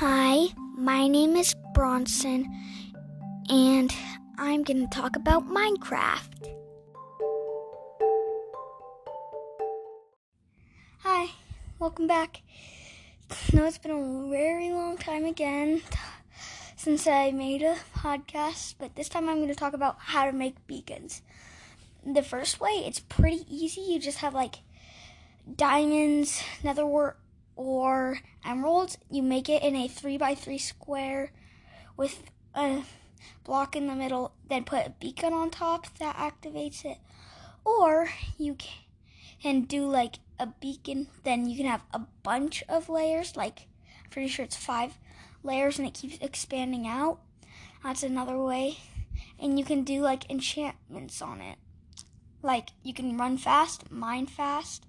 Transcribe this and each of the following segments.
Hi, my name is Bronson, and I'm going to talk about Minecraft. Hi, welcome back. No, it's been a very long time again since I made a podcast, but this time I'm going to talk about how to make beacons. The first way, it's pretty easy. You just have like diamonds, nether wart, or emeralds, you make it in a 3 by 3 square with a block in the middle, then put a beacon on top that activates it. Or you can do like a beacon, then you can have a bunch of layers, like I'm pretty sure it's five layers and it keeps expanding out. That's another way. And you can do like enchantments on it. Like you can run fast, mine fast,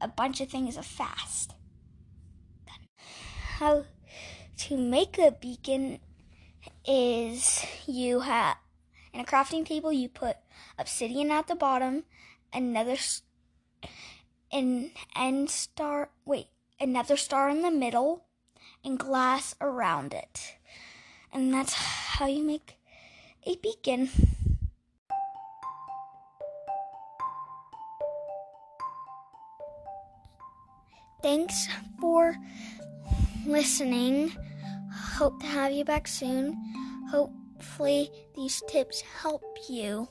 a bunch of things are fast how to make a beacon is you have in a crafting table you put obsidian at the bottom, another an end star wait, a nether star in the middle, and glass around it. And that's how you make a beacon. Thanks for listening. Hope to have you back soon. Hopefully, these tips help you.